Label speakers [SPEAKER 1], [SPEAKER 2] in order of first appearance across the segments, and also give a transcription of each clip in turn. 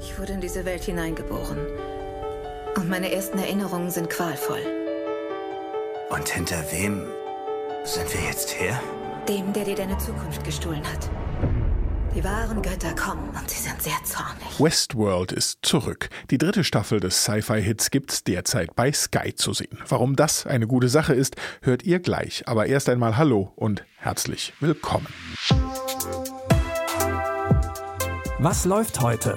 [SPEAKER 1] Ich wurde in diese Welt hineingeboren. Und meine ersten Erinnerungen sind qualvoll.
[SPEAKER 2] Und hinter wem sind wir jetzt her?
[SPEAKER 1] Dem, der dir deine Zukunft gestohlen hat. Die wahren Götter kommen und sie sind sehr zornig.
[SPEAKER 3] Westworld ist zurück. Die dritte Staffel des Sci-Fi-Hits gibt's derzeit bei Sky zu sehen. Warum das eine gute Sache ist, hört ihr gleich. Aber erst einmal Hallo und herzlich willkommen.
[SPEAKER 4] Was läuft heute?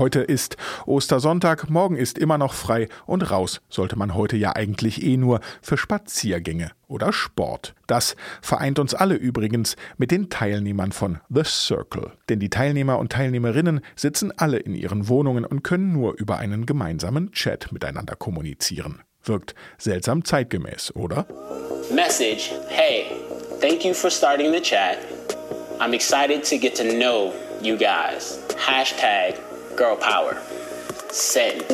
[SPEAKER 3] Heute ist Ostersonntag, morgen ist immer noch frei und raus sollte man heute ja eigentlich eh nur für Spaziergänge oder Sport. Das vereint uns alle übrigens mit den Teilnehmern von The Circle. Denn die Teilnehmer und Teilnehmerinnen sitzen alle in ihren Wohnungen und können nur über einen gemeinsamen Chat miteinander kommunizieren. Wirkt seltsam zeitgemäß, oder?
[SPEAKER 5] Message Hey, thank you for starting the chat. I'm excited to get to know you guys. Hashtag Girl Power. Send.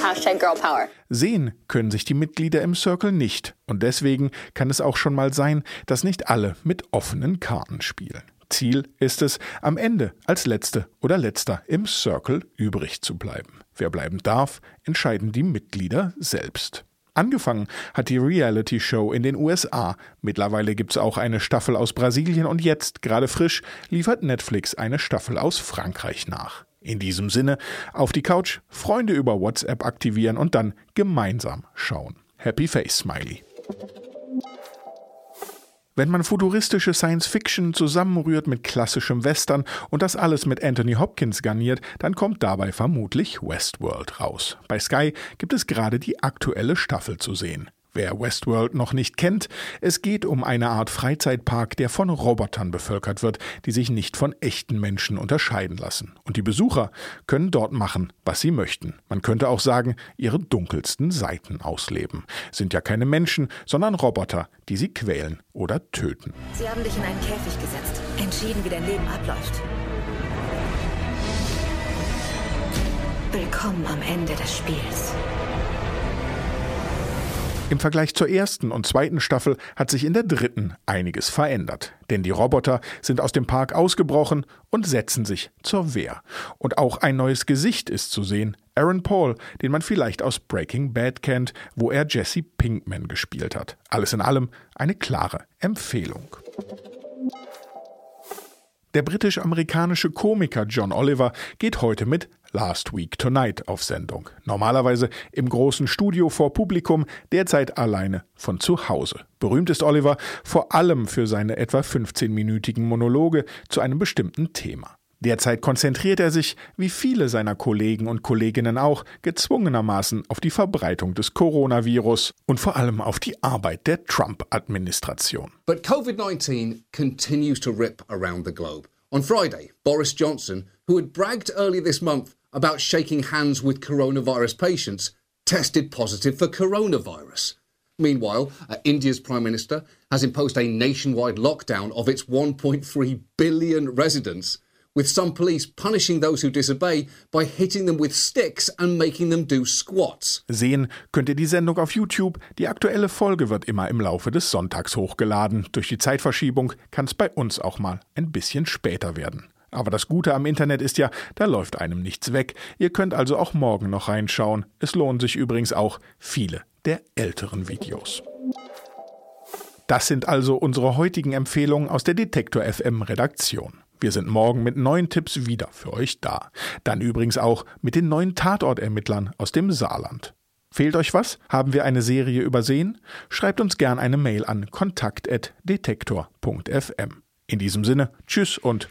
[SPEAKER 6] Hashtag Girl Power.
[SPEAKER 3] Sehen können sich die Mitglieder im Circle nicht. Und deswegen kann es auch schon mal sein, dass nicht alle mit offenen Karten spielen. Ziel ist es, am Ende als Letzte oder Letzter im Circle übrig zu bleiben. Wer bleiben darf, entscheiden die Mitglieder selbst. Angefangen hat die Reality-Show in den USA. Mittlerweile gibt's auch eine Staffel aus Brasilien und jetzt, gerade frisch, liefert Netflix eine Staffel aus Frankreich nach. In diesem Sinne, auf die Couch, Freunde über WhatsApp aktivieren und dann gemeinsam schauen. Happy Face Smiley. Wenn man futuristische Science Fiction zusammenrührt mit klassischem Western und das alles mit Anthony Hopkins garniert, dann kommt dabei vermutlich Westworld raus. Bei Sky gibt es gerade die aktuelle Staffel zu sehen. Wer Westworld noch nicht kennt, es geht um eine Art Freizeitpark, der von Robotern bevölkert wird, die sich nicht von echten Menschen unterscheiden lassen. Und die Besucher können dort machen, was sie möchten. Man könnte auch sagen, ihre dunkelsten Seiten ausleben. Sind ja keine Menschen, sondern Roboter, die sie quälen oder töten.
[SPEAKER 1] Sie haben dich in einen Käfig gesetzt, entschieden, wie dein Leben abläuft. Willkommen am Ende des Spiels.
[SPEAKER 3] Im Vergleich zur ersten und zweiten Staffel hat sich in der dritten einiges verändert. Denn die Roboter sind aus dem Park ausgebrochen und setzen sich zur Wehr. Und auch ein neues Gesicht ist zu sehen. Aaron Paul, den man vielleicht aus Breaking Bad kennt, wo er Jesse Pinkman gespielt hat. Alles in allem eine klare Empfehlung. Der britisch-amerikanische Komiker John Oliver geht heute mit Last Week Tonight auf Sendung. Normalerweise im großen Studio vor Publikum, derzeit alleine von zu Hause. Berühmt ist Oliver vor allem für seine etwa 15-minütigen Monologe zu einem bestimmten Thema. Derzeit konzentriert er sich, wie viele seiner Kollegen und Kolleginnen auch, gezwungenermaßen auf die Verbreitung des Coronavirus und vor allem auf die Arbeit der Trump-Administration.
[SPEAKER 7] But COVID-19 continues to rip around the globe. On Friday, Boris Johnson, who had bragged earlier this month about shaking hands with coronavirus patients, tested positive for coronavirus. Meanwhile, uh, India's Prime Minister has imposed a nationwide lockdown of its 1.3 billion residents, with some police punishing those who disobey by hitting them with sticks and making them do squats.
[SPEAKER 3] Sehen könnt ihr die Sendung auf YouTube. Die aktuelle Folge wird immer im Laufe des Sonntags hochgeladen. Durch die Zeitverschiebung kann es bei uns auch mal ein bisschen später werden. Aber das Gute am Internet ist ja, da läuft einem nichts weg. Ihr könnt also auch morgen noch reinschauen. Es lohnen sich übrigens auch viele der älteren Videos. Das sind also unsere heutigen Empfehlungen aus der Detektor FM Redaktion. Wir sind morgen mit neuen Tipps wieder für euch da. Dann übrigens auch mit den neuen Tatortermittlern aus dem Saarland. Fehlt euch was? Haben wir eine Serie übersehen? Schreibt uns gern eine Mail an kontakt.detektor.fm. In diesem Sinne, tschüss und